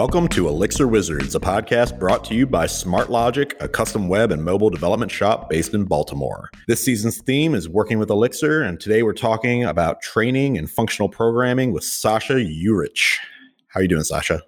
Welcome to Elixir Wizards, a podcast brought to you by SmartLogic, a custom web and mobile development shop based in Baltimore. This season's theme is working with Elixir, and today we're talking about training and functional programming with Sasha Juric. How are you doing, Sasha?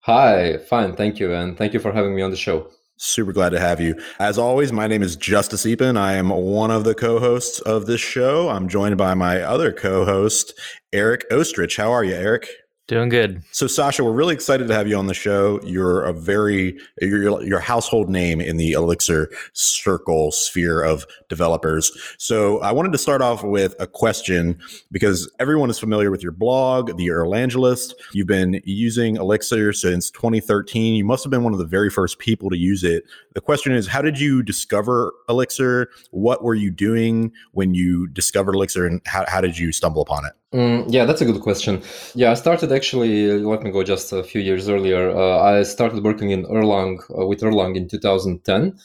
Hi, fine, thank you, and thank you for having me on the show. Super glad to have you. As always, my name is Justus Eapen. I am one of the co-hosts of this show. I'm joined by my other co-host, Eric Oestrich. How are you, Eric? Doing good. So, Sasha, we're really excited to have you on the show. You're a very you're your household name in the Elixir circle sphere of developers. So, I wanted to start off with a question because everyone is familiar with your blog, the Erlangelist. You've been using Elixir since 2013. You must have been one of the very first people to use it. The question is, how did you discover Elixir? What were you doing when you discovered Elixir, and how, how did you stumble upon it? Mm, yeah, that's a good question. Yeah, I started actually, let me go just a few years earlier. Uh, I started working in Erlang uh, with Erlang in 2010.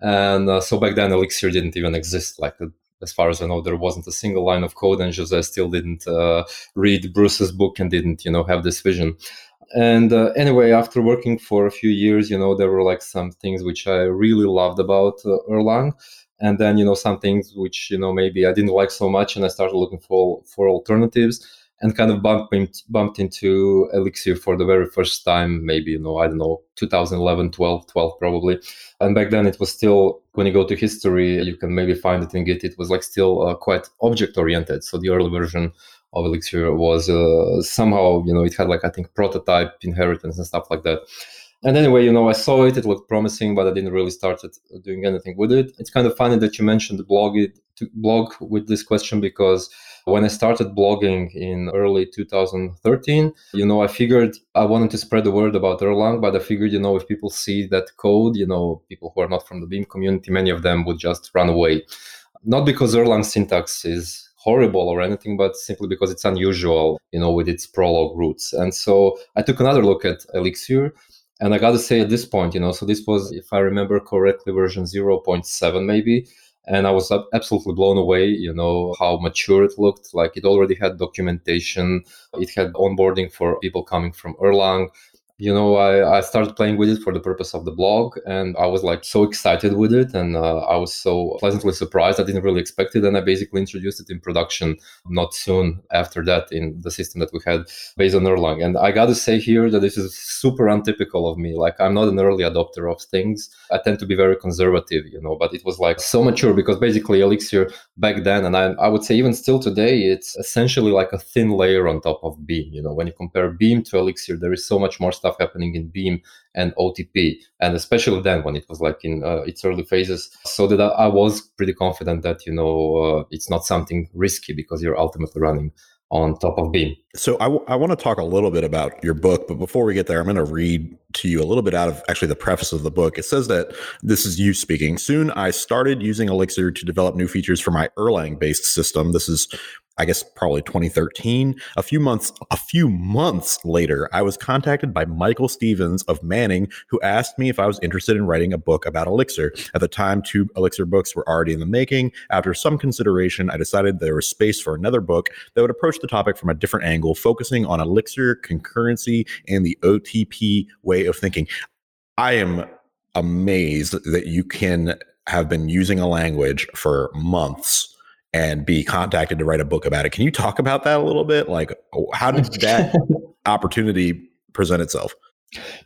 And uh, so back then, Elixir didn't even exist. Like, uh, as far as I know, there wasn't a single line of code, and Jose still didn't uh, read Bruce's book and didn't, you know, have this vision. And uh, anyway, after working for a few years, you know, there were like some things which I really loved about Erlang and then you know some things which you know maybe I didn't like so much, and I started looking for for alternatives and kind of bumped bumped into Elixir for the very first time, maybe you know I don't know 2011, 12, 12 probably, and back then it was still when you go to history, you can maybe find it in Git. It was like still uh, quite object oriented, so the early version of Elixir was uh, somehow you know it had like I think prototype inheritance and stuff like that and anyway, you know, I saw it; it looked promising, but I didn't really start uh, doing anything with it. It's kind of funny that you mentioned the blog to blog with this question because when I started blogging in early 2013, you know, I figured I wanted to spread the word about Erlang, but I figured, you know, if people see that code, you know, people who are not from the Beam community, many of them would just run away. Not because Erlang syntax is horrible or anything, but simply because it's unusual, you know, with its Prolog roots. And so I took another look at Elixir and I got to say at this point, you know, so this was, if I remember correctly, version 0.7 maybe. And I was absolutely blown away, you know, how mature it looked. Like it already had documentation, it had onboarding for people coming from Erlang you know I, I started playing with it for the purpose of the blog and i was like so excited with it and uh, i was so pleasantly surprised. I didn't really expect it and i basically introduced it in production not soon after that in the system that we had based on erlang. And i got to say here that this is super untypical of me. Like i'm not an early adopter of things. I tend to be very conservative you know but it was like so mature because basically elixir back then and I, I would say even still today it's essentially like a thin layer on top of beam you know. When you compare beam to elixir there is so much more stuff stuff happening in Beam and OTP, and especially then when it was like in uh, its early phases, so that I was pretty confident that you know uh, it's not something risky because you're ultimately running on top of Beam. So I, w- I want to talk a little bit about your book, but before we get there, I'm going to read to you a little bit out of actually the preface of the book. It says that this is you speaking. Soon I started using Elixir to develop new features for my Erlang based system. This is I guess probably 2013. A few months a few months later, I was contacted by Michael Stephens of Manning who asked me if I was interested in writing a book about Elixir. At the time, two Elixir books were already in the making. After some consideration, I decided there was space for another book that would approach the topic from a different angle, focusing on Elixir concurrency and the OTP way of thinking. I am amazed that you can have been using a language for months and be contacted to write a book about it. Can you talk about that a little bit? Like, oh, how did that opportunity present itself?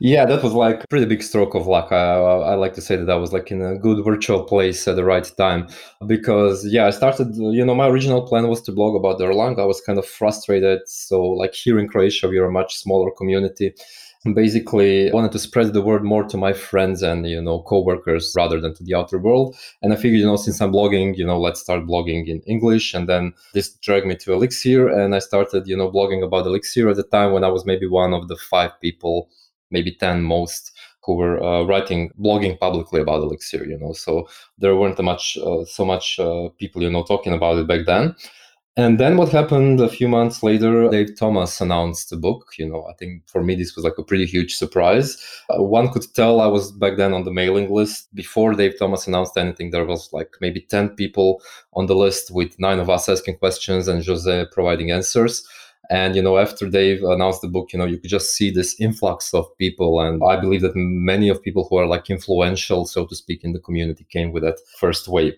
Yeah, that was like a pretty big stroke of luck. I, I, like to say that I was like in a good virtual place at the right time because, yeah, I started, you know, my original plan was to blog about the Erlang. I was kind of frustrated. So, like here in Croatia, we are a much smaller community basically wanted to spread the word more to my friends and you know coworkers rather than to the outer world. And i figured you know since i'm blogging you know let's start blogging in english. And then this dragged me to elixir and i started you know blogging about elixir at the time when i was maybe one of the five people maybe 10 most who were uh, writing blogging publicly about elixir you know. So there weren't much uh, so much uh, people you know talking about it back then and then what happened a few months later, Dave Thomas announced the book. You know, I think for me, this was like a pretty huge surprise. Uh, one could tell I was back then on the mailing list. Before Dave Thomas announced anything, there was like maybe 10 people on the list with nine of us asking questions and Jose providing answers. And, you know, after Dave announced the book, you know, you could just see this influx of people. And I believe that many of people who are like influential, so to speak, in the community came with that first wave.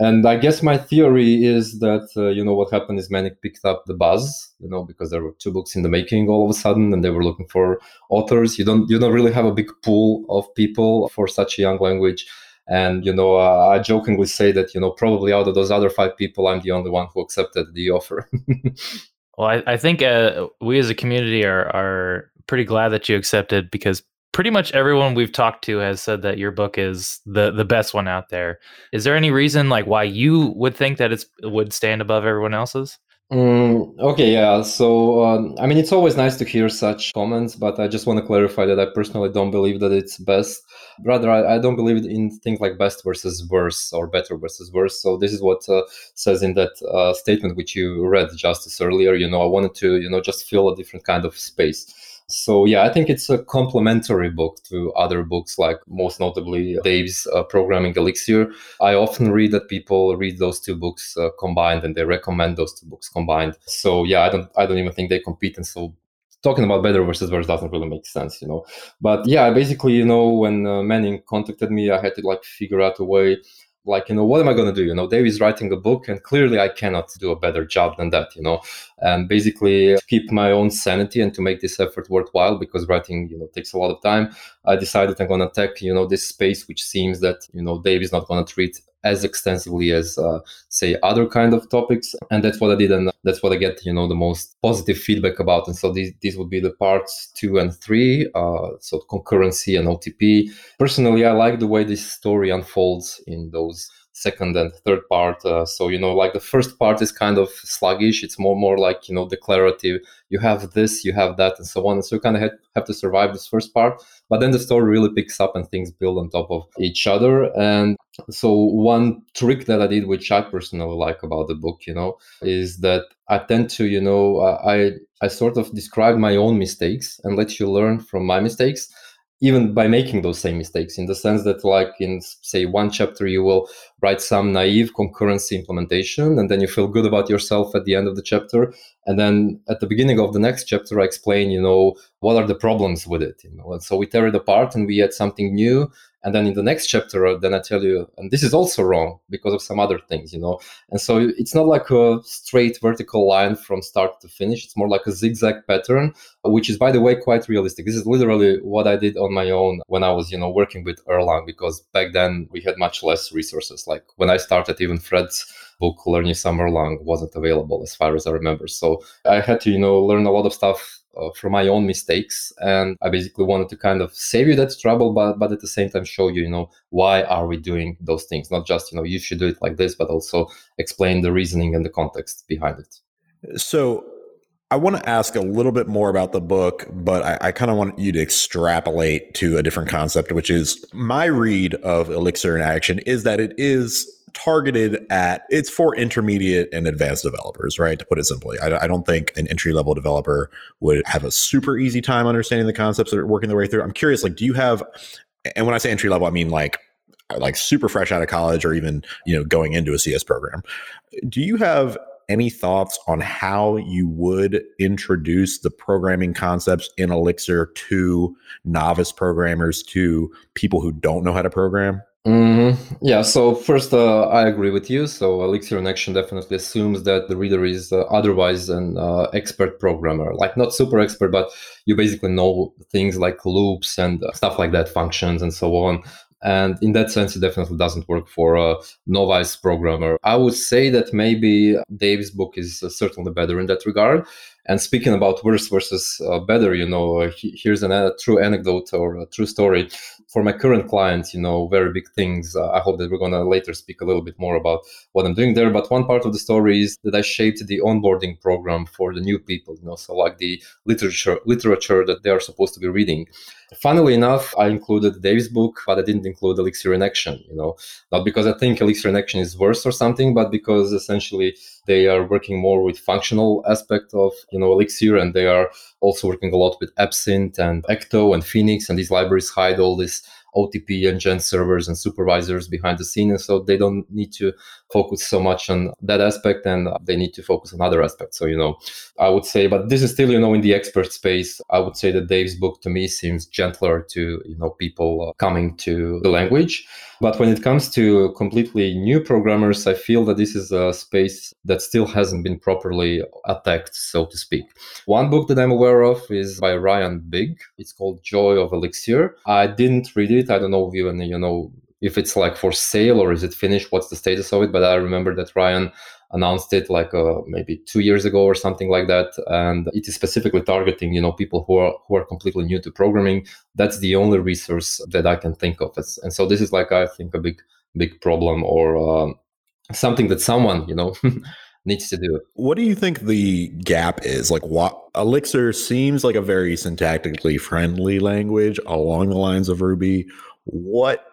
And I guess my theory is that, uh, you know, what happened is Manning picked up the buzz, you know, because there were two books in the making all of a sudden and they were looking for authors. You don't, you don't really have a big pool of people for such a young language. And, you know, uh, I jokingly say that, you know, probably out of those other five people, I'm the only one who accepted the offer. well, I, I think uh, we as a community are, are pretty glad that you accepted because pretty much everyone we've talked to has said that your book is the the best one out there. Is there any reason like why you would think that it's would stand above everyone else's? Mm, okay, yeah. So, um, I mean, it's always nice to hear such comments, but I just want to clarify that I personally don't believe that it's best. Rather, I, I don't believe in things like best versus worse or better versus worse. So, this is what uh, says in that uh, statement which you read, Justus, earlier. You know, I wanted to, you know, just fill a different kind of space. So yeah, I think it's a complementary book to other books, like most notably Dave's uh, Programming Elixir. I often read that people read those two books uh, combined, and they recommend those two books combined. So yeah, I don't, I don't even think they compete, and so talking about better versus worse doesn't really make sense, you know. But yeah, basically, you know, when uh, Manning contacted me, I had to like figure out a way like you know what am i going to do? You know dave is writing a book and clearly i cannot do a better job than that you know? And basically keep my own sanity and to make this effort worthwhile because writing you know takes a lot of time i decided i'm going to attack you know this space which seems that you know dave is not going to treat as extensively as uh, say other kind of topics and that's what i did and that's what i get you know the most positive feedback about. And so these, these would be the parts two and three uh, so concurrency and otp personally i like the way this story unfolds in those second and third part. Uh, so you know, like the first part is kind of sluggish. It's more more like you know declarative. You have this, you have that, and so on. And so you kind of have, have to survive this first part, but then the story really picks up and things build on top of each other. And so one trick that I did, which I personally like about the book, you know, is that I tend to, you know, I I sort of describe my own mistakes and let you learn from my mistakes even by making those same mistakes in the sense that like in say one chapter you will write some naive concurrency implementation and then you feel good about yourself at the end of the chapter. And then at the beginning of the next chapter i explain you know what are the problems with it you know. And so we tear it apart and we add something new. And then in the next chapter uh, then i tell you and this is also wrong because of some other things you know. And so it's not like a straight vertical line from start to finish. It's more like a zigzag pattern which is by the way quite realistic. This is literally what i did on my own when i was you know working with erlang because back then we had much less resources like when i started even fred's book Learn You Some Erlang wasn't available as far as i remember. So i had to you know learn a lot of stuff uh, from my own mistakes and i basically wanted to kind of save you that trouble but but at the same time show you you know why are we doing those things? Not just you know you should do it like this but also explain the reasoning and the context behind it. So I want to ask a little bit more about the book, but I, I kind of want you to extrapolate to a different concept, which is my read of Elixir in Action is that it is targeted at it's for intermediate and advanced developers, right? To put it simply, I, I don't think an entry level developer would have a super easy time understanding the concepts or working their way through. I'm curious, like, do you have, and when I say entry level, I mean like like super fresh out of college or even you know going into a CS program. Do you have any thoughts on how you would introduce the programming concepts in Elixir to novice programmers, to people who don't know how to program? Mm-hmm. Yeah, so first, uh, I agree with you. So, Elixir in Action definitely assumes that the reader is uh, otherwise an uh, expert programmer, like not super expert, but you basically know things like loops and uh, stuff like that, functions and so on. And in that sense, it definitely doesn't work for a novice programmer. I would say that maybe Dave's book is uh, certainly better in that regard. And speaking about worse versus uh, better, you know, uh, he, here's a uh, true anecdote or a true story for my current clients, you know, very big things. Uh, I hope that we're to later speak a little bit more about what I'm doing there. But one part of the story is that I shaped the onboarding program for the new people, you know, so like the literature literature that they are supposed to be reading. Funnily enough, I included Dave's book, but I didn't include Elixir in Action, you know, not because I think Elixir in Action is worse or something, but because essentially they are working more with functional aspect of, you know, Elixir and they are also working a lot with Absinthe and Ecto and Phoenix and these libraries hide all this OTP and Gen servers and supervisors behind the scene. And so they don't need to focus so much on that aspect and they need to focus on other aspects. So, you know, I would say, but this is still, you know, in the expert space. I would say that Dave's book to me seems gentler to, you know, people uh, coming to the language. But when it comes to completely new programmers, I feel that this is a space that still hasn't been properly attacked, so to speak. One book that I'm aware of is by Ryan Bigg. It's called Joy of Elixir. I didn't read it. I don't know if you, you know, if it's like for sale or is it finished what's the status of it? But i remember that ryan announced it like uh, maybe two years ago or something like that. And it is specifically targeting you know people who are who are completely new to programming. That's the only resource that i can think of. And so this is like i think a big big problem or uh, something that someone you know needs to do. What do you think the gap is? Like what elixir seems like a very syntactically friendly language along the lines of ruby. What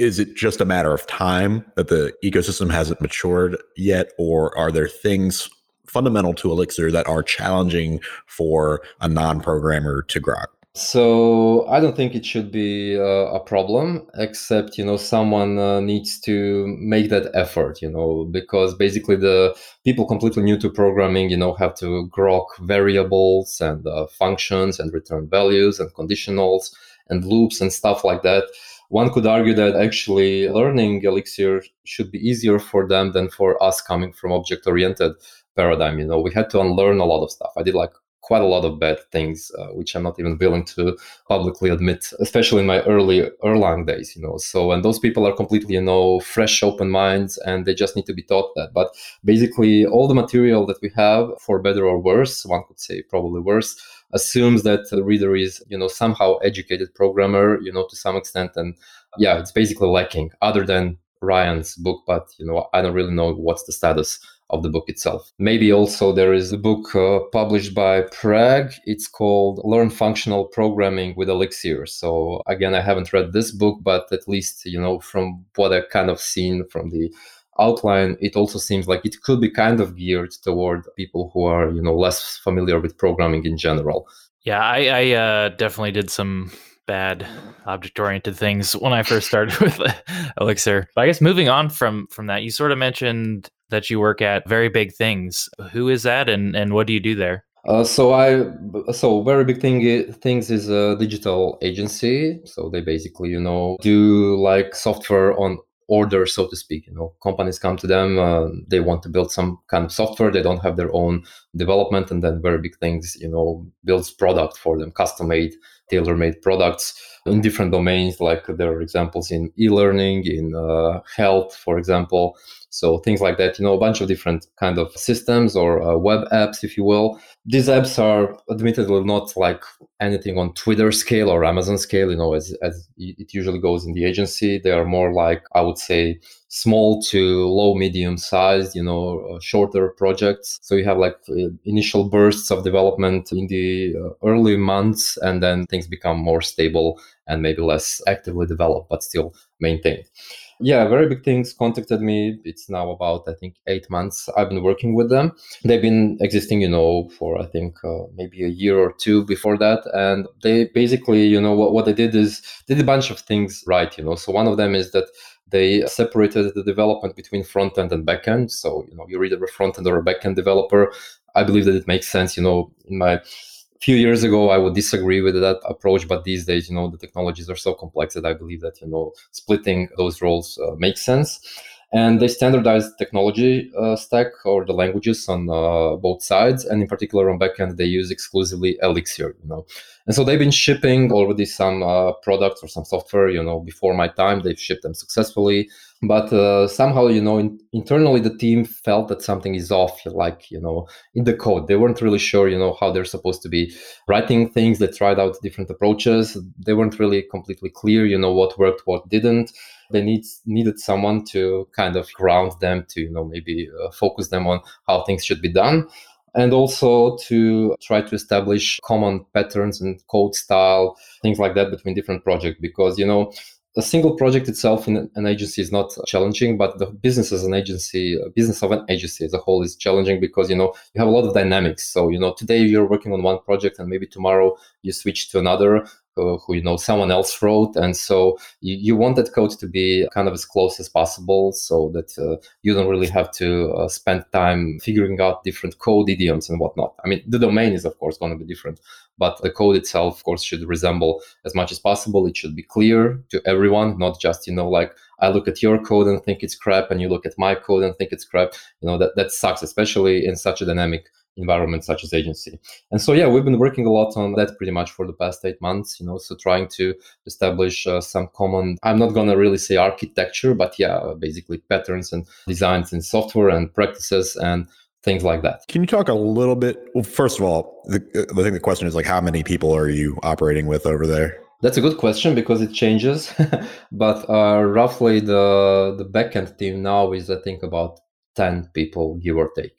is it just a matter of time that the ecosystem hasn't matured yet or are there things fundamental to elixir that are challenging for a non-programmer to grok? So i don't think it should be uh, a problem except you know someone uh, needs to make that effort you know because basically the people completely new to programming you know have to grok variables and uh, functions and return values and conditionals and loops and stuff like that one could argue that actually learning Elixir should be easier for them than for us coming from object oriented paradigm. You know, we had to unlearn a lot of stuff. I did like quite a lot of bad things, uh, which I'm not even willing to publicly admit, especially in my early Erlang days, you know. So, and those people are completely, you know, fresh, open minds, and they just need to be taught that. But basically, all the material that we have, for better or worse, one could say probably worse, assumes that the reader is you know somehow educated programmer you know to some extent. And yeah it's basically lacking other than ryan's book but you know i don't really know what's the status of the book itself. Maybe also there is a book uh, published by prague. It's called learn functional programming with elixir. So again i haven't read this book but at least you know from what i've kind of seen from the outline, it also seems like it could be kind of geared toward people who are, you know, less familiar with programming in general. Yeah, I, I uh, definitely did some bad object-oriented things when I first started with Elixir. But I guess moving on from from that, you sort of mentioned that you work at Very Big Things. Who is that, and and what do you do there? Uh, so I so very big thing things is a digital agency. So they basically you know do like software on order, so to speak. You know, companies come to them, uh, they want to build some kind of software, they don't have their own development, and then very big things, you know, builds product for them, custom made, tailor made products in different domains. Like there are examples in e-learning, in uh, health, for example. So things like that, you know, a bunch of different kind of systems or uh, web apps, if you will. These apps are admittedly not like anything on Twitter scale or Amazon scale, you know, as, as it usually goes in the agency. They are more like, I would say, small to low medium sized you know uh, shorter projects. So you have like uh, initial bursts of development in the uh, early months and then things become more stable and maybe less actively developed but still maintained. Yeah very big things contacted me. It's now about i think eight months i've been working with them. They've been existing you know for i think uh, maybe a year or two before that and they basically you know what, what they did is did a bunch of things right you know. So one of them is that they separated the development between front end and back end. So you know you're either a front end or a back end developer i believe that it makes sense you know in my few years ago i would disagree with that approach but these days you know the technologies are so complex that i believe that you know splitting those roles uh, makes sense and they standardized technology uh, stack or the languages on uh, both sides and in particular on backend they use exclusively elixir you know. And so they've been shipping already some uh, products or some software you know before my time they've shipped them successfully. But uh, somehow you know in, internally the team felt that something is off like you know in the code. They weren't really sure you know how they're supposed to be writing things. They tried out different approaches. They weren't really completely clear you know what worked what didn't they need needed someone to kind of ground them to you know maybe uh, focus them on how things should be done and also to try to establish common patterns and code style things like that between different projects because you know a single project itself in an agency is not challenging, but the business as an agency, business of an agency as a whole is challenging because, you know, you have a lot of dynamics. So, you know, today you're working on one project and maybe tomorrow you switch to another. Uh, who you know someone else wrote. And so you, you want that code to be kind of as close as possible so that uh, you don't really have to uh, spend time figuring out different code idioms and whatnot. I mean the domain is of course going to be different but the code itself of course should resemble as much as possible. It should be clear to everyone not just you know like i look at your code and think it's crap and you look at my code and think it's crap. You know that that sucks especially in such a dynamic environment such as agency. And so, yeah, we've been working a lot on that pretty much for the past eight months, you know, so trying to establish uh, some common, I'm not going to really say architecture, but yeah, basically patterns and designs in software and practices and things like that. Can you talk a little bit? Well, first of all, the, I think the question is like, how many people are you operating with over there? That's a good question because it changes, but uh, roughly the the backend team now is I think about ten people, give or take.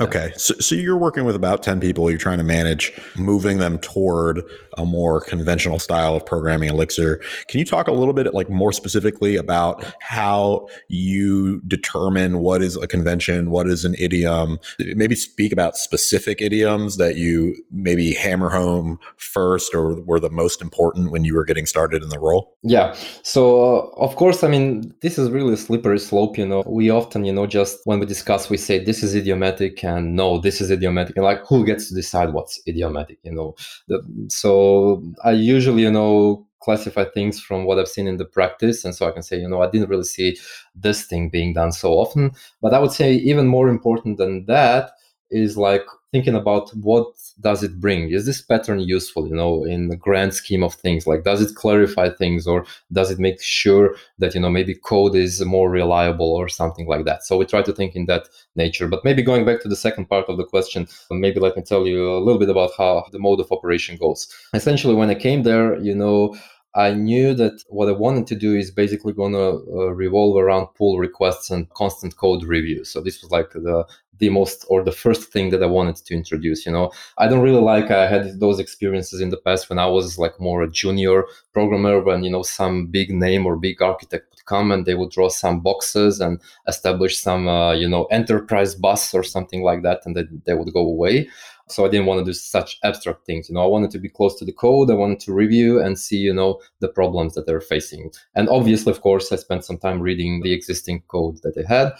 Okay. So, so you're working with about 10 people. You're trying to manage moving them toward a more conventional style of programming Elixir. Can you talk a little bit, like more specifically, about how you determine what is a convention, what is an idiom? Maybe speak about specific idioms that you maybe hammer home first or were the most important when you were getting started in the role? Yeah. So, uh, of course, I mean, this is really a slippery slope. You know, we often, you know, just when we discuss, we say this is idiomatic and no, this is idiomatic. And like, who gets to decide what's idiomatic? You know, the, so I usually, you know, classify things from what I've seen in the practice. And so I can say, you know, I didn't really see this thing being done so often. But I would say even more important than that is like thinking about what does it bring? Is this pattern useful you know in the grand scheme of things? Like does it clarify things or does it make sure that you know maybe code is more reliable or something like that? So we try to think in that nature. But maybe going back to the second part of the question maybe let me tell you a little bit about how the mode of operation goes. Essentially when i came there you know I knew that what I wanted to do is basically going to uh, revolve around pull requests and constant code reviews. So this was like the the most or the first thing that I wanted to introduce. You know, I don't really like I had those experiences in the past when I was like more a junior programmer when you know some big name or big architect would come and they would draw some boxes and establish some uh, you know enterprise bus or something like that, and then they would go away. So I didn't want to do such abstract things. You know, I wanted to be close to the code. I wanted to review and see, you know, the problems that they're facing. And obviously, of course, I spent some time reading the existing code that they had.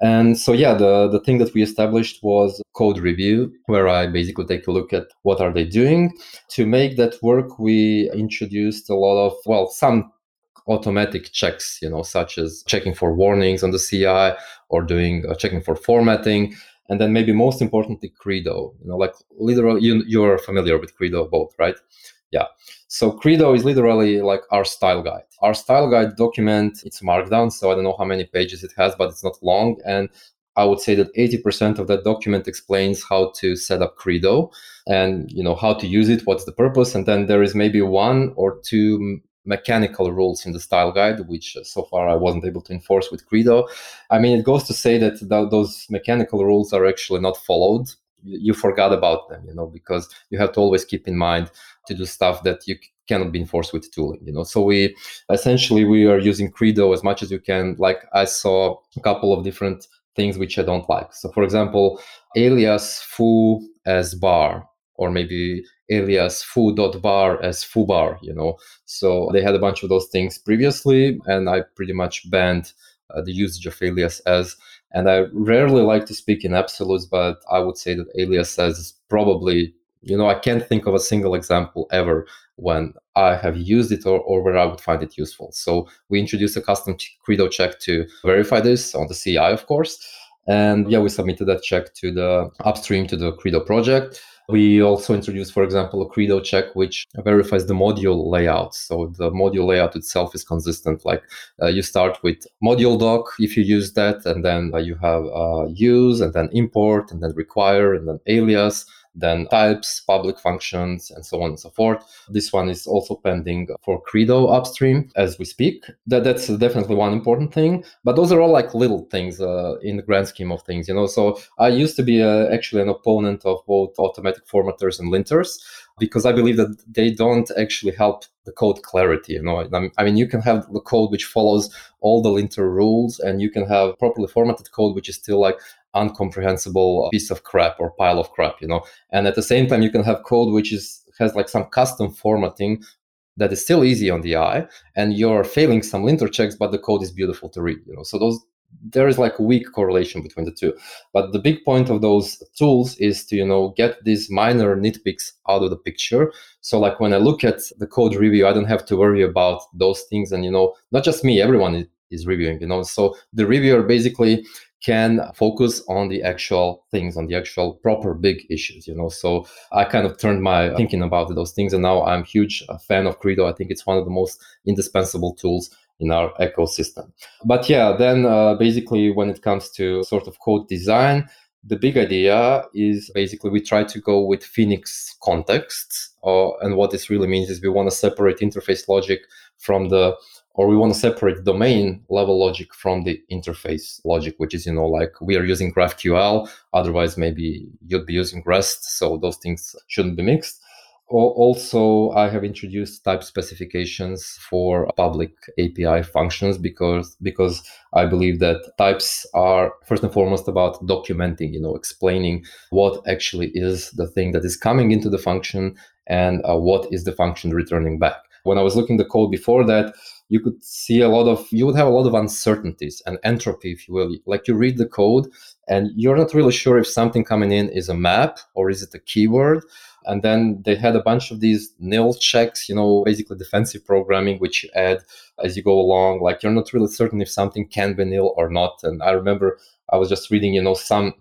And so, yeah, the, the thing that we established was code review, where I basically take a look at what are they doing. To make that work, we introduced a lot of, well, some automatic checks, you know, such as checking for warnings on the CI or doing uh, checking for formatting and then maybe most importantly credo you know like literally you, you're familiar with credo both right? Yeah. So credo is literally like our style guide. Our style guide document it's markdown so i don't know how many pages it has but it's not long. And i would say that 80% of that document explains how to set up credo and you know how to use it what's the purpose. And then there is maybe one or two mechanical rules in the style guide, which uh, so far I wasn't able to enforce with Credo. I mean, it goes to say that th- those mechanical rules are actually not followed. You forgot about them, you know, because you have to always keep in mind to do stuff that you cannot be enforced with tooling, you know. So we essentially we are using Credo as much as you can. Like I saw a couple of different things which I don't like. So for example, alias foo as bar or maybe alias foo.bar as foobar, you know. So they had a bunch of those things previously, and I pretty much banned uh, the usage of alias as. And I rarely like to speak in absolutes, but I would say that alias as is probably, you know, I can't think of a single example ever when I have used it or, or where I would find it useful. So we introduced a custom Credo check to verify this on the CI, of course. And yeah, we submitted that check to the upstream to the Credo project. We also introduced, for example, a Credo check, which verifies the module layout. So the module layout itself is consistent. Like uh, you start with module doc if you use that, and then uh, you have uh, use, and then import, and then require, and then alias then types, public functions, and so on and so forth. This one is also pending for Credo upstream as we speak. That that's definitely one important thing. But those are all like little things uh, in the grand scheme of things, you know. So I used to be uh, actually an opponent of both automatic formatters and linters because I believe that they don't actually help the code clarity. You know, I mean, you can have the code which follows all the linter rules, and you can have properly formatted code which is still like uncomprehensible piece of crap or pile of crap. You know, and at the same time, you can have code which is has like some custom formatting that is still easy on the eye and you're failing some linter checks but the code is beautiful to read you know? So those there is like a weak correlation between the two. But the big point of those tools is to you know get these minor nitpicks out of the picture. So like when i look at the code review i don't have to worry about those things. And you know not just me everyone is reviewing you know? So the reviewer basically can focus on the actual things on the actual proper big issues you know? So i kind of turned my thinking about those things and now i'm huge fan of credo. I think it's one of the most indispensable tools in our ecosystem. But yeah then uh, basically when it comes to sort of code design the big idea is basically we try to go with phoenix contexts uh, and what this really means is we want to separate interface logic from the or we want to separate domain level logic from the interface logic, which is, you know, like we are using GraphQL, otherwise maybe you'd be using REST. So those things shouldn't be mixed. Also, I have introduced type specifications for public API functions because because I believe that types are first and foremost about documenting, you know, explaining what actually is the thing that is coming into the function and uh, what is the function returning back. When I was looking the code before that, you could see a lot of you would have a lot of uncertainties and entropy if you will. Like you read the code and you're not really sure if something coming in is a map or is it a keyword. And then they had a bunch of these nil checks you know basically defensive programming which you add as you go along. Like you're not really certain if something can be nil or not. And i remember i was just reading you know some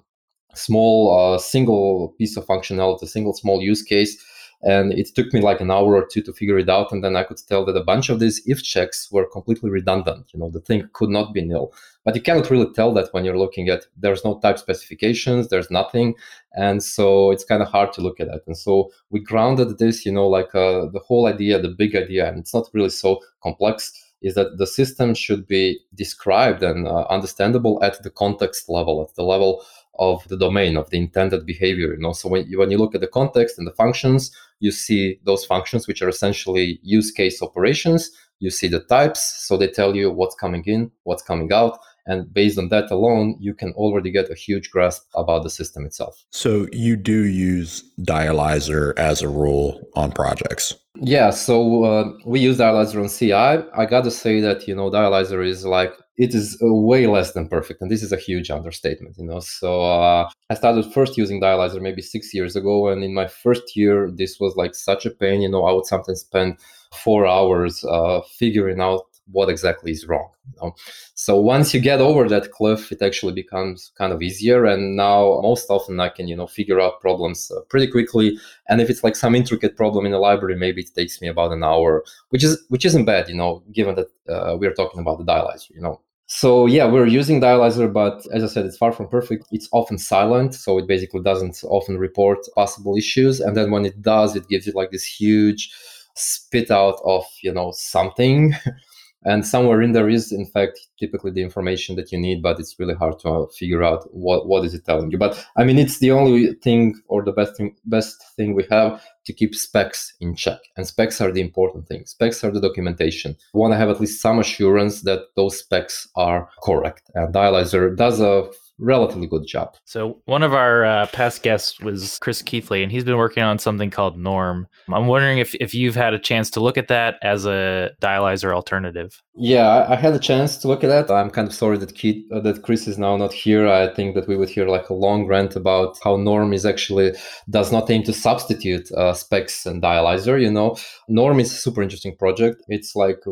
small uh, single piece of functionality single small use case and it took me like an hour or two to figure it out. And then I could tell that a bunch of these if checks were completely redundant. You know, the thing could not be nil. But you cannot really tell that when you're looking at there's no type specifications, there's nothing. And so it's kind of hard to look at that. And so we grounded this, you know, like uh, the whole idea, the big idea, and it's not really so complex is that the system should be described and uh, understandable at the context level, at the level of the domain of the intended behavior. You know, so when you, when you look at the context and the functions, you see those functions which are essentially use case operations. You see the types, so they tell you what's coming in, what's coming out, and based on that alone, you can already get a huge grasp about the system itself. So you do use Dialyzer as a rule on projects. Yeah, so uh, we use Dialyzer on CI. I got to say that you know Dialyzer is like it is uh, way less than perfect and this is a huge understatement you know so uh, i started first using dialyzer maybe six years ago and in my first year this was like such a pain you know i would sometimes spend four hours uh, figuring out what exactly is wrong. You know? So once you get over that cliff, it actually becomes kind of easier. And now most often I can, you know, figure out problems uh, pretty quickly. And if it's like some intricate problem in the library, maybe it takes me about an hour, which is which isn't bad, you know, given that uh, we're talking about the dialyzer, you know. So yeah, we're using Dialyzer, but as I said, it's far from perfect. It's often silent, so it basically doesn't often report possible issues. And then when it does, it gives you like this huge spit out of you know something and somewhere in there is in fact typically the information that you need but it's really hard to uh, figure out what what is it telling you. But i mean it's the only thing or the best thing best thing we have to keep specs in check. And specs are the important thing. Specs are the documentation. We want to have at least some assurance that those specs are correct. And dialyzer does a relatively good job. So one of our uh, past guests was Chris Keathley, and he's been working on something called Norm. I'm wondering if, if you've had a chance to look at that as a dialyzer alternative. Yeah, I had a chance to look at that. I'm kind of sorry that Keith, uh, that Chris is now not here. I think that we would hear like a long rant about how Norm is actually does not aim to substitute uh, specs and dialyzer. You know, Norm is a super interesting project. It's like uh,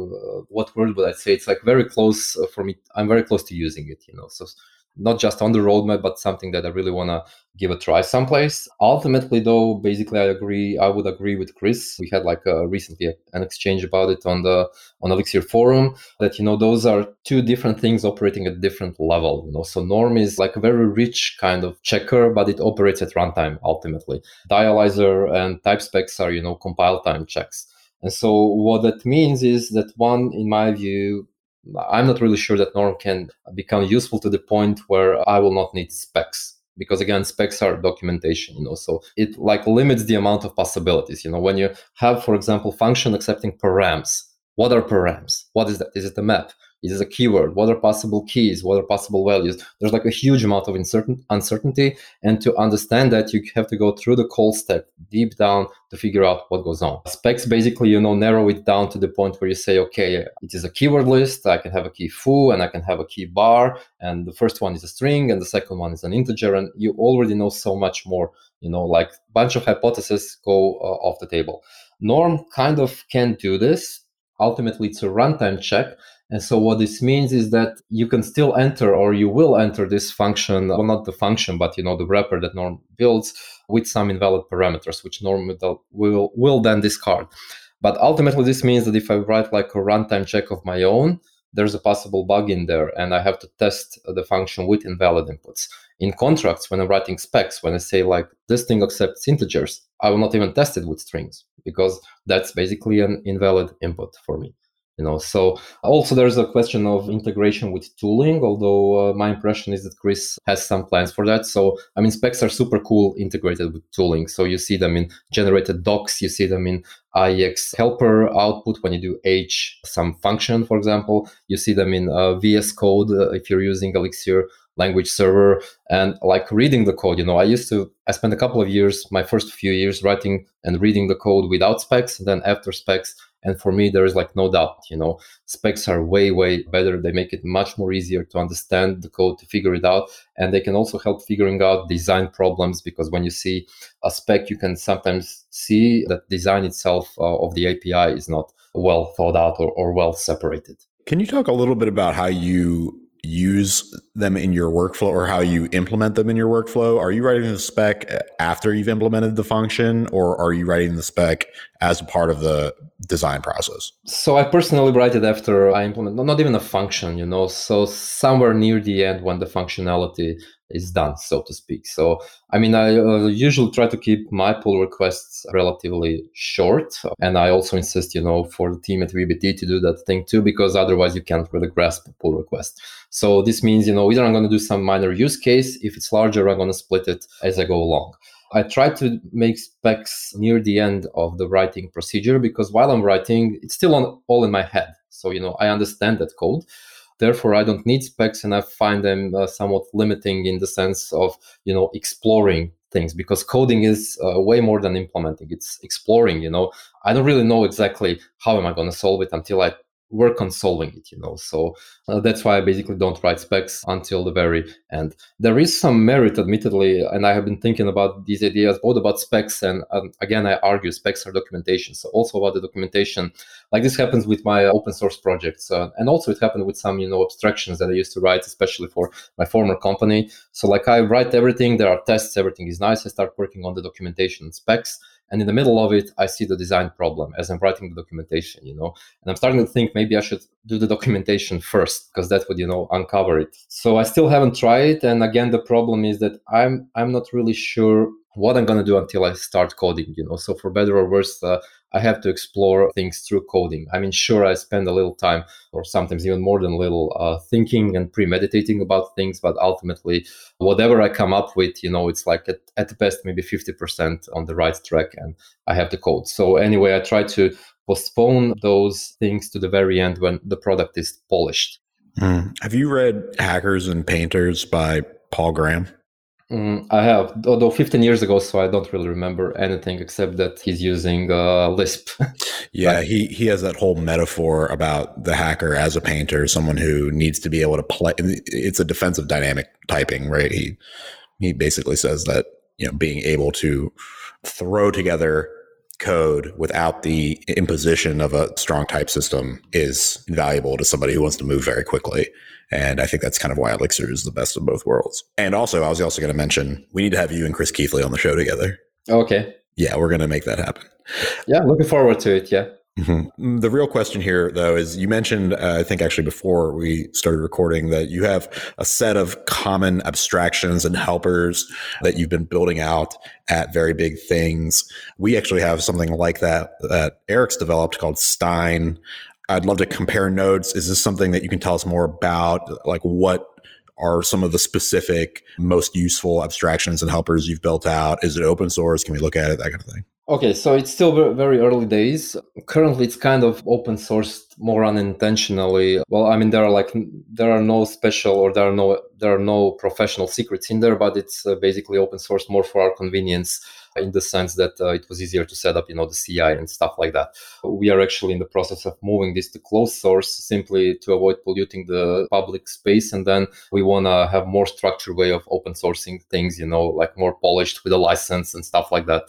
what word would I say? It's like very close uh, for me. I'm very close to using it. You know, so not just on the roadmap, but something that I really want to give a try someplace. Ultimately, though, basically, I agree. I would agree with Chris. We had like a, recently an exchange about it on the on Elixir forum. That you know those are two different things operating at different level. You know, so Norm is like a very rich kind of checker, but it operates at runtime ultimately. Dialyzer and type specs are you know compile time checks. And so what that means is that one, in my view, I'm not really sure that Norm can become useful to the point where I will not need specs because again specs are documentation you know so it like limits the amount of possibilities you know. When you have for example function accepting params what are params? What is that? Is it a map Is a keyword? What are possible keys? What are possible values? There's like a huge amount of uncertain, uncertainty. And to understand that, you have to go through the call step deep down to figure out what goes on. Specs basically, you know, narrow it down to the point where you say, okay, it is a keyword list. I can have a key foo and I can have a key bar. And the first one is a string and the second one is an integer. And you already know so much more, you know, like a bunch of hypotheses go uh, off the table. Norm kind of can do this. Ultimately, it's a runtime check. And so what this means is that you can still enter or you will enter this function, well, not the function, but you know, the wrapper that Norm builds with some invalid parameters, which Norm will, will then discard. But ultimately, this means that if I write like a runtime check of my own, there's a possible bug in there and I have to test the function with invalid inputs. In contracts, when I'm writing specs, when I say like this thing accepts integers, I will not even test it with strings because that's basically an invalid input for me you know. So also there's a question of integration with tooling although uh, my impression is that chris has some plans for that. So i mean specs are super cool integrated with tooling. So you see them in generated docs you see them in IEx helper output when you do H some function, for example. You see them in uh, VS Code uh, if you're using Elixir language server and like reading the code. You know i used to i spent a couple of years my first few years writing and reading the code without specs then after specs and for me there is like no doubt you know specs are way way better. They make it much more easier to understand the code to figure it out. And they can also help figuring out design problems because when you see a spec you can sometimes see that design itself uh, of the api is not well thought out or, or well separated. Can you talk a little bit about how you use them in your workflow or how you implement them in your workflow? Are you writing the spec after you've implemented the function or are you writing the spec as a part of the design process? So I personally write it after I implement, not even a function, you know, so somewhere near the end when the functionality is done, so to speak. So, I mean, I uh, usually try to keep my pull requests relatively short. And I also insist, you know, for the team at VBT to do that thing too, because otherwise you can't really grasp a pull request. So this means, you know, either I'm going to do some minor use case. If it's larger, I'm going to split it as I go along. I try to make specs near the end of the writing procedure because while I'm writing, it's still on, all in my head. So, you know, I understand that code. Therefore, I don't need specs, and I find them uh, somewhat limiting in the sense of you know exploring things because coding is uh, way more than implementing. It's exploring. You know, I don't really know exactly how am I going to solve it until I work on solving it you know so uh, that's why i basically don't write specs until the very end. There is some merit admittedly and i have been thinking about these ideas both about specs and um, again i argue specs are documentation so also about the documentation. Like this happens with my open source projects uh, and also it happened with some you know abstractions that i used to write especially for my former company. So like i write everything there are tests everything is nice i start working on the documentation specs and in the middle of it i see the design problem as i'm writing the documentation you know? And i'm starting to think maybe i should do the documentation first because that would you know uncover it. So i still haven't tried and again the problem is that i'm i'm not really sure what i'm to do until i start coding you know so for better or worse uh, I have to explore things through coding. I mean, sure, I spend a little time, or sometimes even more than a little, uh, thinking and premeditating about things. But ultimately, whatever I come up with, you know, it's like at, at best maybe 50% on the right track, and I have the code. So anyway, I try to postpone those things to the very end when the product is polished. Mm. Have you read Hackers and Painters by Paul Graham? Mm, I have, although 15 years ago, so I don't really remember anything except that he's using uh, Lisp. yeah, right. he he has that whole metaphor about the hacker as a painter, someone who needs to be able to play. It's a defensive dynamic typing, right? He he basically says that you know being able to throw together code without the imposition of a strong type system is invaluable to somebody who wants to move very quickly. And I think that's kind of why Elixir is the best of both worlds. And also, I was also going to mention we need to have you and Chris Keathley on the show together. Okay. Yeah, we're going to make that happen. Yeah, looking forward to it. Yeah. Mm-hmm. The real question here, though, is you mentioned, uh, I think actually before we started recording, that you have a set of common abstractions and helpers that you've been building out at very big things. We actually have something like that that Eric's developed called Stein. I'd love to compare notes. Is this something that you can tell us more about? Like what are some of the specific most useful abstractions and helpers you've built out? Is it open source? Can we look at it? That kind of thing. Okay, so it's still very early days. Currently, it's kind of open sourced more unintentionally. Well, I mean, there are like there are no special or there are no there are no professional secrets in there, but it's uh, basically open source more for our convenience in the sense that uh, it was easier to set up, you know, the CI and stuff like that. We are actually in the process of moving this to closed source simply to avoid polluting the public space. And then we want to have more structured way of open sourcing things, you know, like more polished with a license and stuff like that.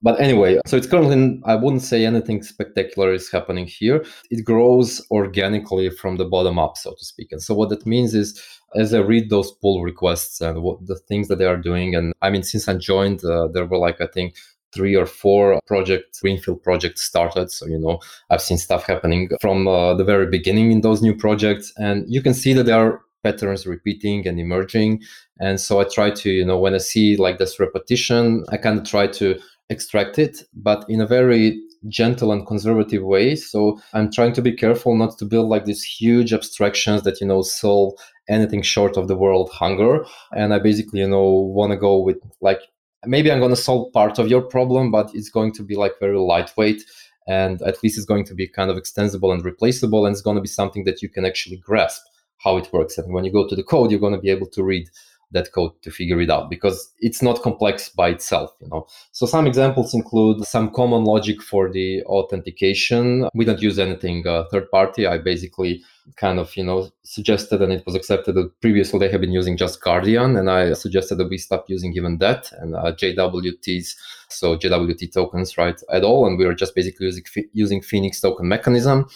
But anyway, so it's currently, I wouldn't say anything spectacular is happening here. It grows organically from the bottom up, so to speak. And so what that means is, as I read those pull requests and what the things that they are doing, and I mean, since I joined, uh, there were like, I think, three or four projects, greenfield projects started. So, you know, I've seen stuff happening from uh, the very beginning in those new projects. And you can see that there are patterns repeating and emerging. And so I try to, you know, when I see like this repetition, I kind of try to extract it, but in a very gentle and conservative way. So I'm trying to be careful not to build like these huge abstractions that, you know, solve anything short of the world hunger. And I basically, you know, want to go with like, maybe I'm going to solve part of your problem, but it's going to be like very lightweight. And at least it's going to be kind of extensible and replaceable. And it's going to be something that you can actually grasp how it works. And when you go to the code, you're going to be able to read that code to figure it out because it's not complex by itself you know. So some examples include some common logic for the authentication. We don't use anything uh, third party. I basically kind of you know suggested and it was accepted that previously they have been using just guardian and i suggested that we stop using even that and uh, jwts so jwt tokens right at all and we are just basically using, using phoenix token mechanism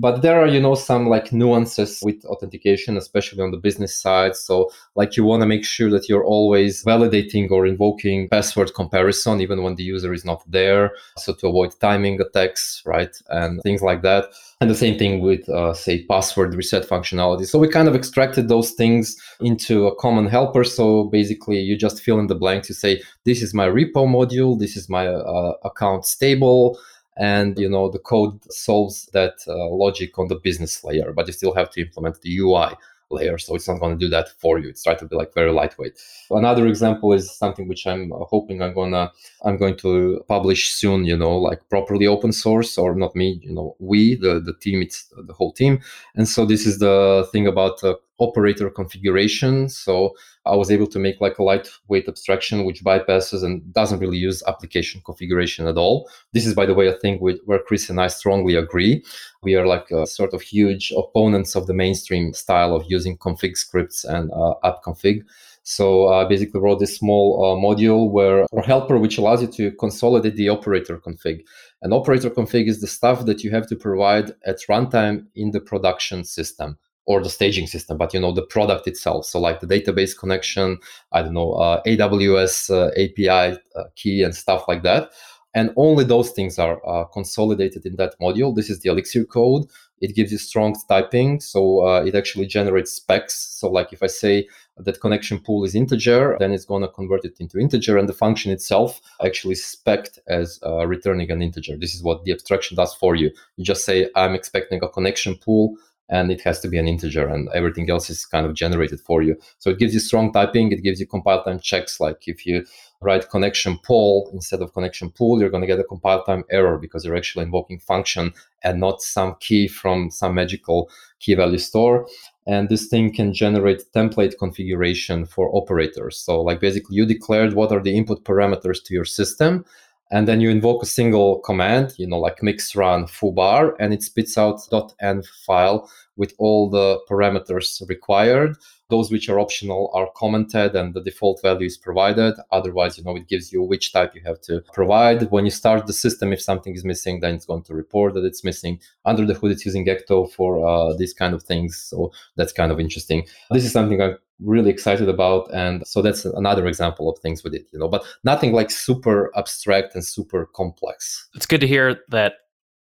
but there are you know some like nuances with authentication especially on the business side. So like you want to make sure that you're always validating or invoking password comparison even when the user is not there. So to avoid timing attacks right and things like that. And the same thing with uh, say password reset functionality. So we kind of extracted those things into a common helper. So basically you just fill in the blanks. You say this is my repo module. This is my uh, account stable and you know the code solves that uh, logic on the business layer but you still have to implement the ui layer so it's not going to do that for you. It's trying to be like very lightweight. Another example is something which i'm hoping i'm gonna i'm going to publish soon you know like properly open source or not me you know we the the team it's the whole team. And so this is the thing about uh, operator configuration. So I was able to make like a lightweight abstraction which bypasses and doesn't really use application configuration at all. This is, by the way, a thing where Chris and I strongly agree. We are like a sort of huge opponents of the mainstream style of using config scripts and uh, app config. So I basically wrote this small uh, module where or helper which allows you to consolidate the operator config. An operator config is the stuff that you have to provide at runtime in the production system or the staging system, but you know the product itself. So like the database connection, I don't know, uh, AWS uh, API uh, key and stuff like that. And only those things are uh, consolidated in that module. This is the Elixir code. It gives you strong typing, so uh, it actually generates specs. So like if I say that connection pool is integer, then it's going to convert it into integer, and the function itself actually spec as uh, returning an integer. This is what the abstraction does for you. You just say I'm expecting a connection pool and it has to be an integer and everything else is kind of generated for you. So it gives you strong typing. It gives you compile time checks. Like if you write connection pool instead of connection pool, you're going to get a compile time error because you're actually invoking function and not some key from some magical key value store. And this thing can generate template configuration for operators. So like basically you declared what are the input parameters to your system and then you invoke a single command, you know, like mix run foobar, and it spits out .env file with all the parameters required. Those which are optional are commented and the default value is provided. Otherwise, you know, it gives you which type you have to provide. When you start the system, if something is missing, then it's going to report that it's missing. Under the hood, it's using Ecto for uh, these kind of things. So that's kind of interesting. This is something I'm really excited about. And so that's another example of things we did, you know, but nothing like super abstract and super complex. It's good to hear that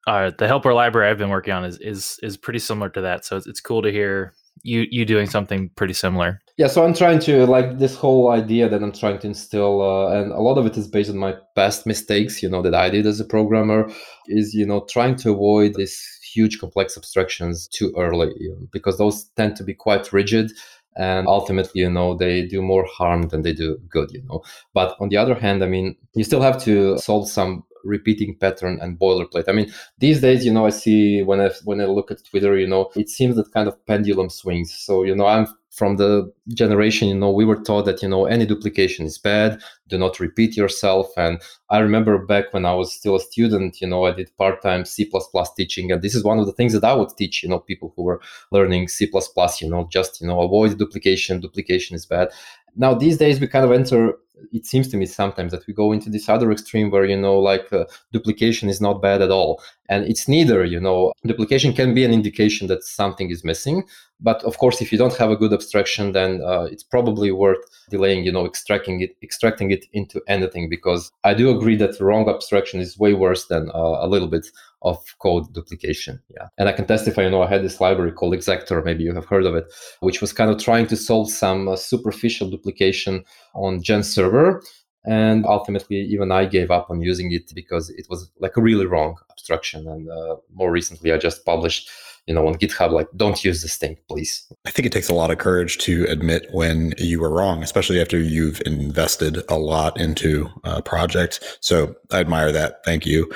uh, the helper library I've been working on is is is pretty similar to that. So it's, it's cool to hear you you doing something pretty similar. Yeah, so I'm trying to like this whole idea that I'm trying to instill, uh, and a lot of it is based on my past mistakes, you know, that I did as a programmer, is you know trying to avoid these huge complex abstractions too early you know, because those tend to be quite rigid and ultimately you know they do more harm than they do good you know. But on the other hand i mean you still have to solve some repeating pattern and boilerplate. I mean, these days, you know, I see when I when I look at Twitter, you know, it seems that kind of pendulum swings. So, you know, I'm from the generation, you know, we were taught that, you know, any duplication is bad, do not repeat yourself. And I remember back when I was still a student, you know, I did part time C teaching. And this is one of the things that I would teach, you know, people who were learning C, you know, just, you know, avoid duplication. Duplication is bad. Now, these days, we kind of enter it seems to me sometimes that we go into this other extreme where you know like uh, duplication is not bad at all and it's neither you know duplication can be an indication that something is missing but of course if you don't have a good abstraction then uh, it's probably worth delaying you know extracting it extracting it into anything because i do agree that wrong abstraction is way worse than uh, a little bit of code duplication. Yeah. And I can testify, you know, I had this library called ExActor, maybe you have heard of it, which was kind of trying to solve some uh, superficial duplication on Gen server. And ultimately, even I gave up on using it because it was like a really wrong abstraction. And uh, more recently, I just published you know on github like don't use this thing please i think it takes a lot of courage to admit when you were wrong especially after you've invested a lot into a project so i admire that thank you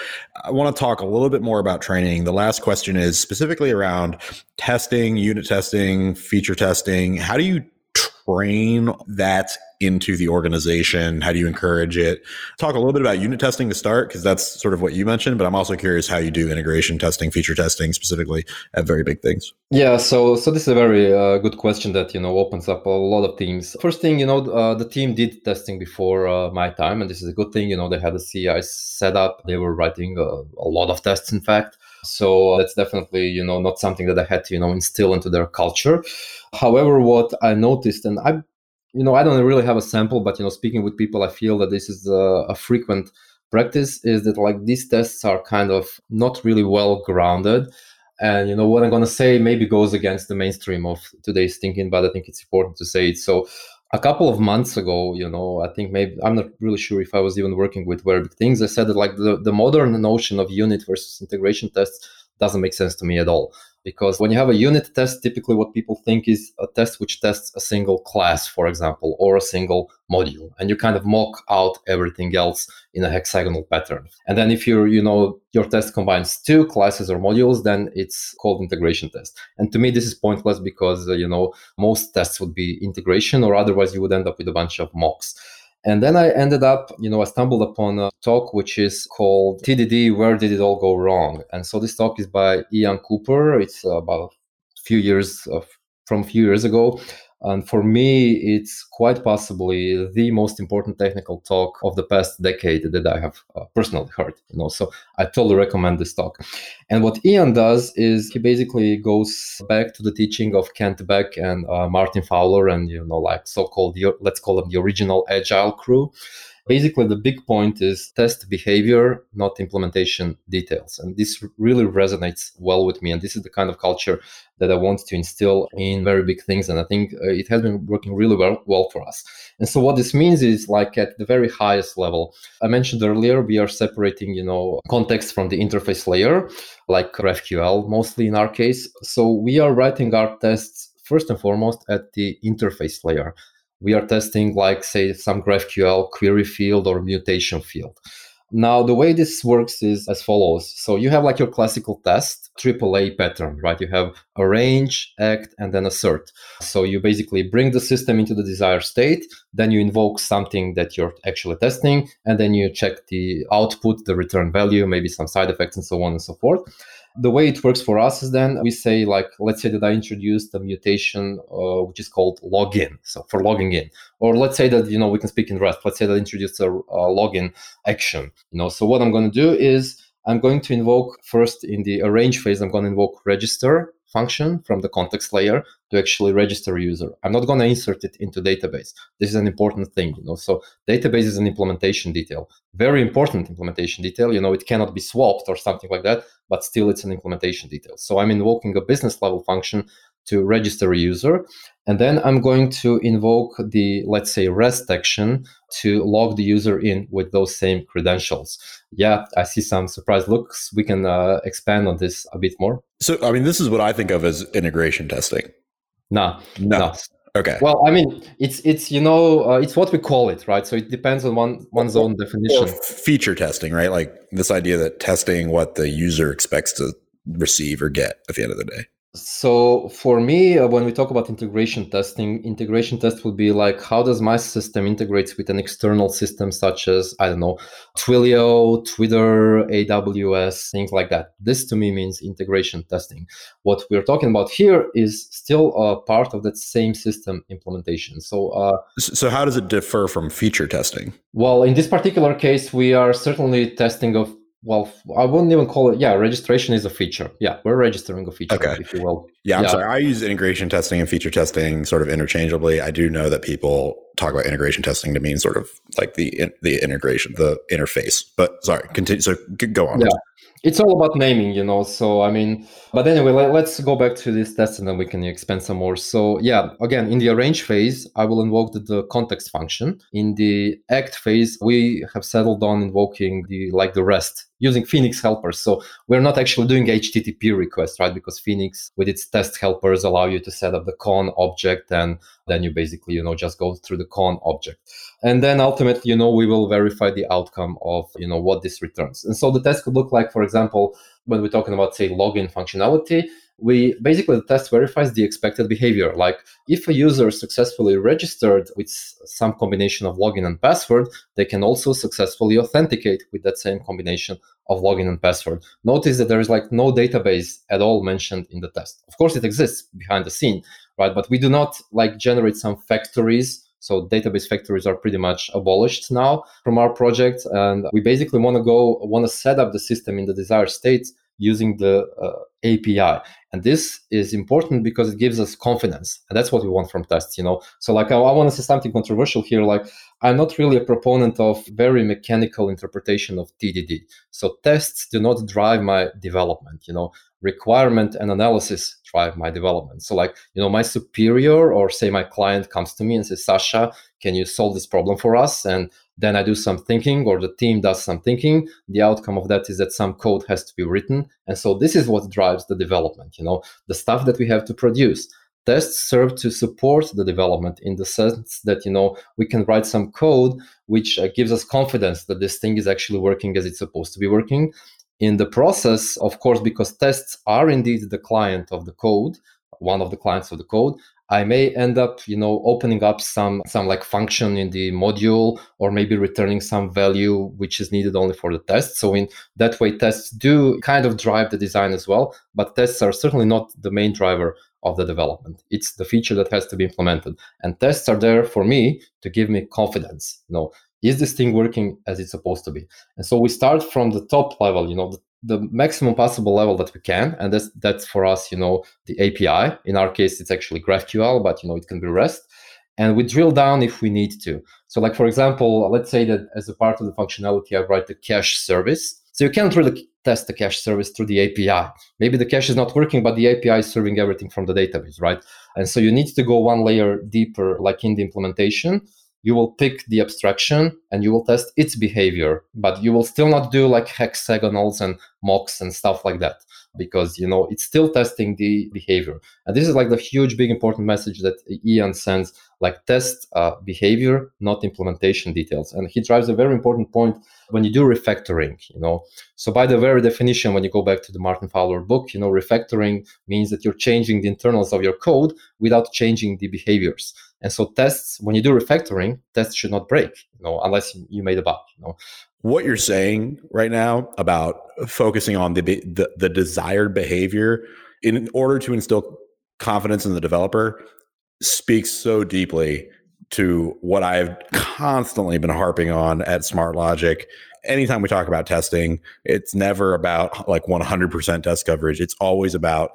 i want to talk a little bit more about training the last question is specifically around testing unit testing feature testing how do you train that into the organization? How do you encourage it? Talk a little bit about unit testing to start, because that's sort of what you mentioned, but I'm also curious how you do integration testing, feature testing specifically at very big things. Yeah, so so this is a very uh, good question that you know opens up a lot of teams. First thing, you know, uh, the team did testing before uh, my time, and this is a good thing. You know, they had a CI set up. They were writing uh, a lot of tests, in fact. So uh, that's definitely you know not something that I had to you know instill into their culture. However, what I noticed, and I you know, I don't really have a sample, but you know, speaking with people, I feel that this is a, a frequent practice. Is that like these tests are kind of not really well grounded, and you know what I'm going to say maybe goes against the mainstream of today's thinking, but I think it's important to say it. So a couple of months ago, you know, I think maybe I'm not really sure if I was even working with very big things. I said that like the, the modern notion of unit versus integration tests doesn't make sense to me at all because when you have a unit test typically what people think is a test which tests a single class for example or a single module. And you kind of mock out everything else in a hexagonal pattern. And then if you're you know your test combines two classes or modules then it's called integration test. And to me this is pointless because uh, you know most tests would be integration or otherwise you would end up with a bunch of mocks and then I ended up, you know, I stumbled upon a talk which is called TDD Where Did It All Go Wrong? And so this talk is by Ian Cooper. It's about a few years of, from a few years ago. And for me, it's quite possibly the most important technical talk of the past decade that I have uh, personally heard. You know, so I totally recommend this talk. And what Ian does is he basically goes back to the teaching of Kent Beck and uh, Martin Fowler, and you know, like so-called let's call them the original agile crew. Basically, the big point is test behavior, not implementation details. And this really resonates well with me. And this is the kind of culture that I want to instill in very big things. And I think uh, it has been working really well, well for us. And so what this means is like at the very highest level, I mentioned earlier, we are separating, you know, context from the interface layer, like GraphQL, mostly in our case. So we are writing our tests first and foremost at the interface layer we are testing like say some graphql query field or mutation field. Now the way this works is as follows. So you have like your classical test aaa pattern right? You have arrange act and then assert. So you basically bring the system into the desired state then you invoke something that you're actually testing and then you check the output the return value maybe some side effects and so on and so forth the way it works for us is then we say like let's say that i introduced a mutation uh, which is called login. So for logging in. Or let's say that you know we can speak in rest let's say that i introduced a, a login action you know. So what i'm going to do is i'm going to invoke first in the arrange phase i'm going to invoke register function from the context layer to actually register a user. I'm not going to insert it into database. This is an important thing, you know. So database is an implementation detail, very important implementation detail. You know, it cannot be swapped or something like that, but still it's an implementation detail. So I'm invoking a business level function to register a user. And then I'm going to invoke the, let's say, REST action to log the user in with those same credentials. Yeah, I see some surprise looks. We can uh, expand on this a bit more. So, I mean, this is what I think of as integration testing. No, no. no. Okay. Well, I mean, it's it's you know uh, it's what we call it, right? So it depends on one one's own definition. Or feature testing, right? Like this idea that testing what the user expects to receive or get at the end of the day. So for me, uh, when we talk about integration testing, integration test would be like how does my system integrates with an external system such as I don't know, Twilio, Twitter, AWS, things like that. This to me means integration testing. What we're talking about here is still a part of that same system implementation. So, uh, so how does it differ from feature testing? Well, in this particular case, we are certainly testing of well, I wouldn't even call it. Yeah, registration is a feature. Yeah, we're registering a feature, okay. if you will. Yeah, I'm yeah. sorry. I use integration testing and feature testing sort of interchangeably. I do know that people talk about integration testing to mean sort of like the the integration, the interface. But sorry, continue. So go on. Yeah it's all about naming, you know. So I mean, but anyway, let, us go back to this test and then we can expand some more. So yeah, again, in the arrange phase, I will invoke the, the, context function. In the act phase, we have settled on invoking the like the rest using Phoenix helpers. So we're not actually doing HTTP requests, right? Because Phoenix with its test helpers allow you to set up the con object and then you basically, you know, just go through the con object and then ultimately you know we will verify the outcome of you know what this returns. And so the test could look like for example when we're talking about say login functionality we basically the test verifies the expected behavior. Like if a user successfully registered with some combination of login and password they can also successfully authenticate with that same combination of login and password. Notice that there is like no database at all mentioned in the test. Of course it exists behind the scene right? But we do not like generate some factories so database factories are pretty much abolished now from our project. And we basically want to go, want to set up the system in the desired state using the uh, API. And this is important because it gives us confidence. And that's what we want from tests, you know. So like I, I want to say something controversial here. Like I'm not really a proponent of very mechanical interpretation of TDD. So tests do not drive my development, you know requirement and analysis drive my development. So, like, you know, my superior or say my client comes to me and says, Sasha, can you solve this problem for us? And then I do some thinking or the team does some thinking. The outcome of that is that some code has to be written. And so this is what drives the development, you know, the stuff that we have to produce. Tests serve to support the development in the sense that, you know, we can write some code which uh, gives us confidence that this thing is actually working as it's supposed to be working in the process, of course, because tests are indeed the client of the code, one of the clients of the code, I may end up, you know, opening up some some like function in the module or maybe returning some value which is needed only for the test. So in that way, tests do kind of drive the design as well, but tests are certainly not the main driver of the development. It's the feature that has to be implemented. And tests are there for me to give me confidence. You know, is this thing working as it's supposed to be and so we start from the top level you know the, the maximum possible level that we can and that's that's for us you know the api in our case it's actually graphql but you know it can be rest. And we drill down if we need to. So like for example let's say that as a part of the functionality i write the cache service. So you can't really test the cache service through the api maybe the cache is not working but the api is serving everything from the database right? And so you need to go one layer deeper like in the implementation you will pick the abstraction and you will test its behavior, but you will still not do like hexagonals and mocks and stuff like that because you know it's still testing the behavior. And this is like the huge, big, important message that Ian sends: like test uh, behavior, not implementation details. And he drives a very important point when you do refactoring. You know, so by the very definition, when you go back to the Martin Fowler book, you know, refactoring means that you're changing the internals of your code without changing the behaviors. And so tests, when you do refactoring, tests should not break, you know, unless you made a bug. You know, what you're saying right now about focusing on the, the the desired behavior in order to instill confidence in the developer speaks so deeply to what I've constantly been harping on at Smart Logic. Anytime we talk about testing, it's never about like 100% test coverage. It's always about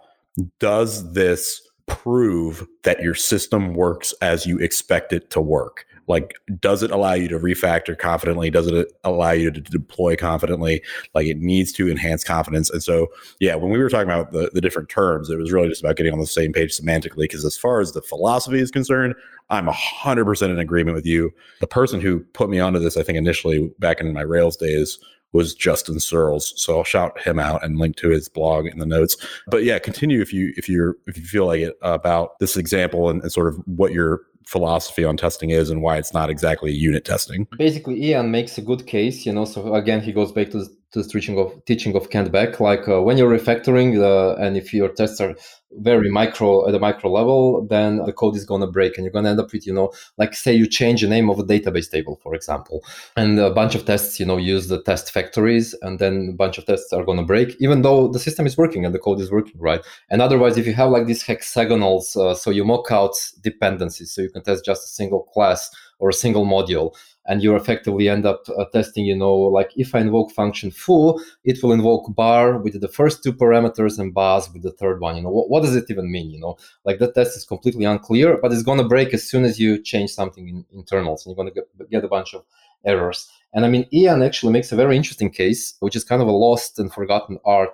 does this prove that your system works as you expect it to work? Like, does it allow you to refactor confidently? Does it allow you to deploy confidently? Like, it needs to enhance confidence. And so, yeah, when we were talking about the, the different terms, it was really just about getting on the same page semantically. Because as far as the philosophy is concerned, I'm 100% in agreement with you. The person who put me onto this, I think initially back in my Rails days, was Justin Searls. So I'll shout him out and link to his blog in the notes. But yeah, continue if you if you're if you feel like it about this example and, and sort of what your philosophy on testing is and why it's not exactly unit testing. Basically, Ian makes a good case, you know. So again, he goes back to to the teaching of teaching of Kent Beck. Like uh, when you're refactoring, uh, and if your tests are very micro at a micro level, then the code is to break, and you're to end up with, you know, like say you change the name of a database table, for example, and a bunch of tests, you know, use the test factories, and then a bunch of tests are to break, even though the system is working and the code is working, right? And otherwise, if you have like these hexagonals, uh, so you mock out dependencies, so you can test just a single class or a single module and you effectively end up uh, testing you know like if i invoke function foo it will invoke bar with the first two parameters and baz with the third one you know. What, what does it even mean you know? Like that test is completely unclear but it's going to break as soon as you change something in internals and you're going to get, get a bunch of errors. And i mean ian actually makes a very interesting case which is kind of a lost and forgotten art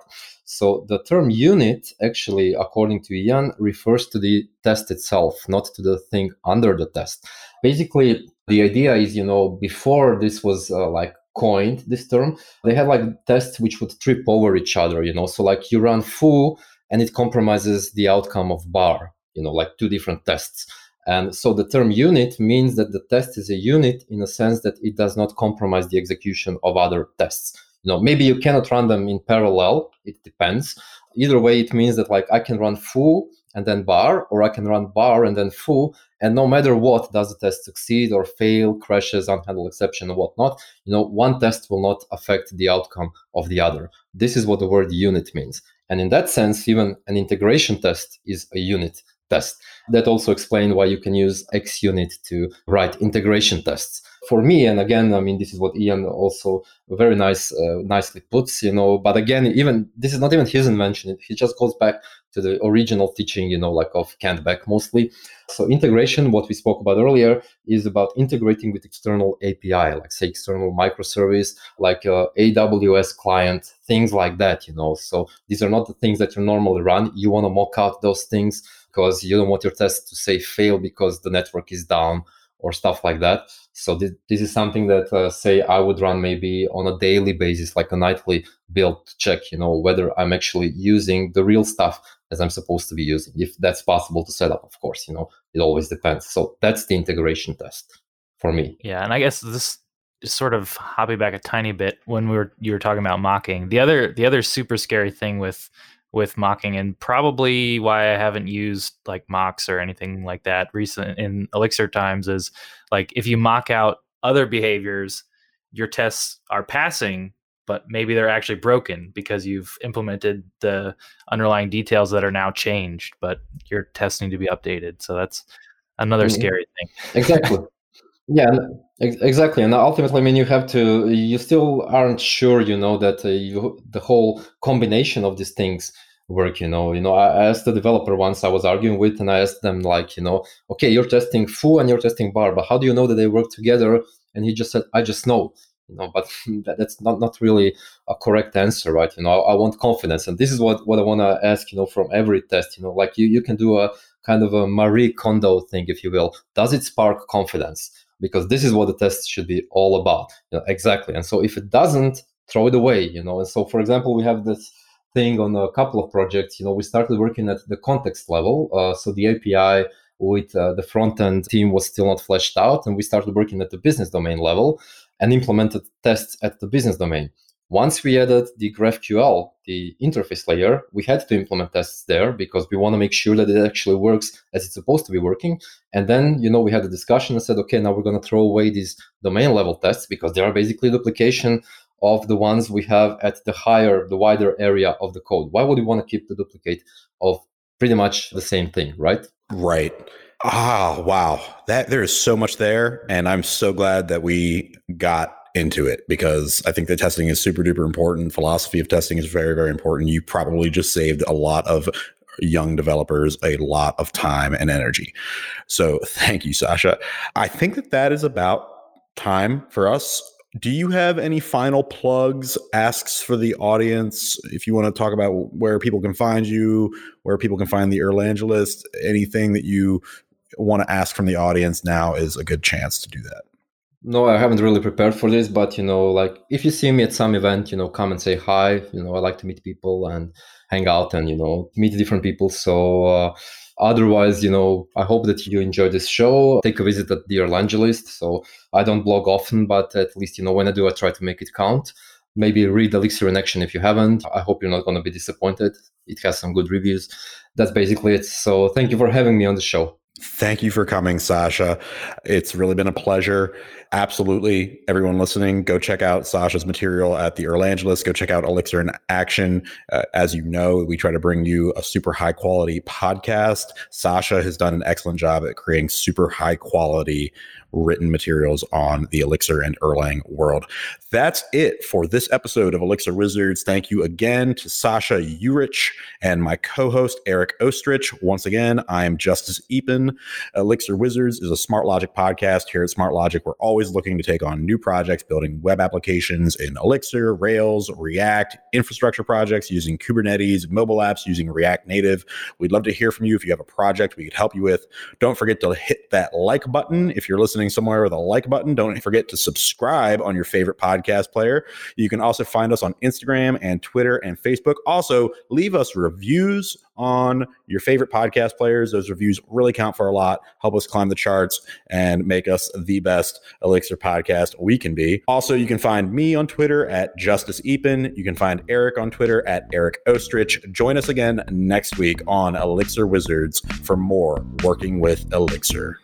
so the term unit actually according to ian refers to the test itself not to the thing under the test. Basically the idea is you know before this was uh, like coined this term they had like tests which would trip over each other you know? So like you run foo and it compromises the outcome of bar you know like two different tests. And so the term unit means that the test is a unit in a sense that it does not compromise the execution of other tests maybe you cannot run them in parallel it depends either way it means that like i can run foo and then bar, or I can run bar and then foo. And no matter what, does the test succeed or fail, crashes, unhandled exception, or whatnot, you know, one test will not affect the outcome of the other. This is what the word unit means. And in that sense, even an integration test is a unit test. That also explains why you can use XUnit to write integration tests for me and again i mean this is what ian also very nice uh, nicely puts you know but again even this is not even his invention. He just goes back to the original teaching you know like of kent beck mostly. So integration what we spoke about earlier is about integrating with external api like say external microservice like uh, aws client things like that you know. So these are not the things that you normally run. You want to mock out those things because you don't want your test to say fail because the network is down or stuff like that. So this, this is something that uh, say I would run maybe on a daily basis, like a nightly build check, you know, whether I'm actually using the real stuff as I'm supposed to be using. If that's possible to set up, of course, you know, it always depends. So that's the integration test for me. Yeah, and I guess this is sort of hopping back a tiny bit when we were you were talking about mocking. The other the other super scary thing with with mocking and probably why I haven't used like mocks or anything like that recent in Elixir times is like if you mock out other behaviors, your tests are passing, but maybe they're actually broken because you've implemented the underlying details that are now changed, but your tests need to be updated. So that's another mm-hmm. scary thing. Exactly. yeah, exactly. And ultimately, I mean, you have to, you still aren't sure, you know, that uh, you, the whole combination of these things work you know. You know I, asked the developer once i was arguing with and i asked them like you know okay you're testing foo and you're testing bar but how do you know that they work together? And he just said i just know you know but that's not not really a correct answer right? You know I, I want confidence and this is what what i want to ask you know from every test you know like you you can do a kind of a marie kondo thing if you will. Does it spark confidence because this is what the test should be all about you know, exactly and so if it doesn't throw it away you know and so for example we have this thing on a couple of projects. You know, we started working at the context level. Uh, so the API with uh, the front end team was still not fleshed out, and we started working at the business domain level and implemented tests at the business domain. Once we added the GraphQL, the interface layer, we had to implement tests there because we want to make sure that it actually works as it's supposed to be working. And then, you know, we had a discussion and said, okay, now we're going to throw away these domain level tests because they are basically duplication of the ones we have at the higher, the wider area of the code. Why would we want to keep the duplicate of pretty much the same thing, right? Right. Ah, wow. That there is so much there. And I'm so glad that we got into it because I think the testing is super duper important. Philosophy of testing is very, very important. You probably just saved a lot of young developers a lot of time and energy. So thank you, Sasha. I think that that is about time for us do you have any final plugs, asks for the audience? If you want to talk about where people can find you, where people can find the Erlangelist, anything that you want to ask from the audience, now is a good chance to do that. No, I haven't really prepared for this, but you know, like if you see me at some event, you know, come and say hi. You know, I like to meet people and hang out and you know meet different people. So uh, otherwise, you know, I hope that you enjoy this show. Take a visit at the Erlangelist. So I don't blog often, but at least you know when I do, I try to make it count. Maybe read Elixir in Action if you haven't. I hope you're not going to be disappointed. It has some good reviews. That's basically it. So thank you for having me on the show. Thank you for coming, Sasha. It's really been a pleasure. Absolutely. Everyone listening, go check out Sasha's material at the Erlangelist. Go check out Elixir in Action. Uh, as you know, we try to bring you a super high quality podcast. Sasha has done an excellent job at creating super high quality written materials on the Elixir and Erlang world. That's it for this episode of Elixir Wizards. Thank you again to Sasha Juric and my co host, Eric Oestrich. Once again, I am Justus Eapen. Elixir Wizards is a Smart Logic podcast. Here at Smart Logic, we're always looking to take on new projects, building web applications in Elixir, Rails, React, infrastructure projects using Kubernetes, mobile apps using React Native. We'd love to hear from you if you have a project we could help you with. Don't forget to hit that like button if you're listening listening somewhere with a like button, don't forget to subscribe on your favorite podcast player. You can also find us on Instagram and Twitter and Facebook. Also, leave us reviews on your favorite podcast players. Those reviews really count for a lot, help us climb the charts, and make us the best Elixir podcast we can be. Also, you can find me on Twitter at Justus Eapen. You can find Eric on Twitter at Eric Oestrich. Join us again next week on Elixir Wizards for more Working with Elixir.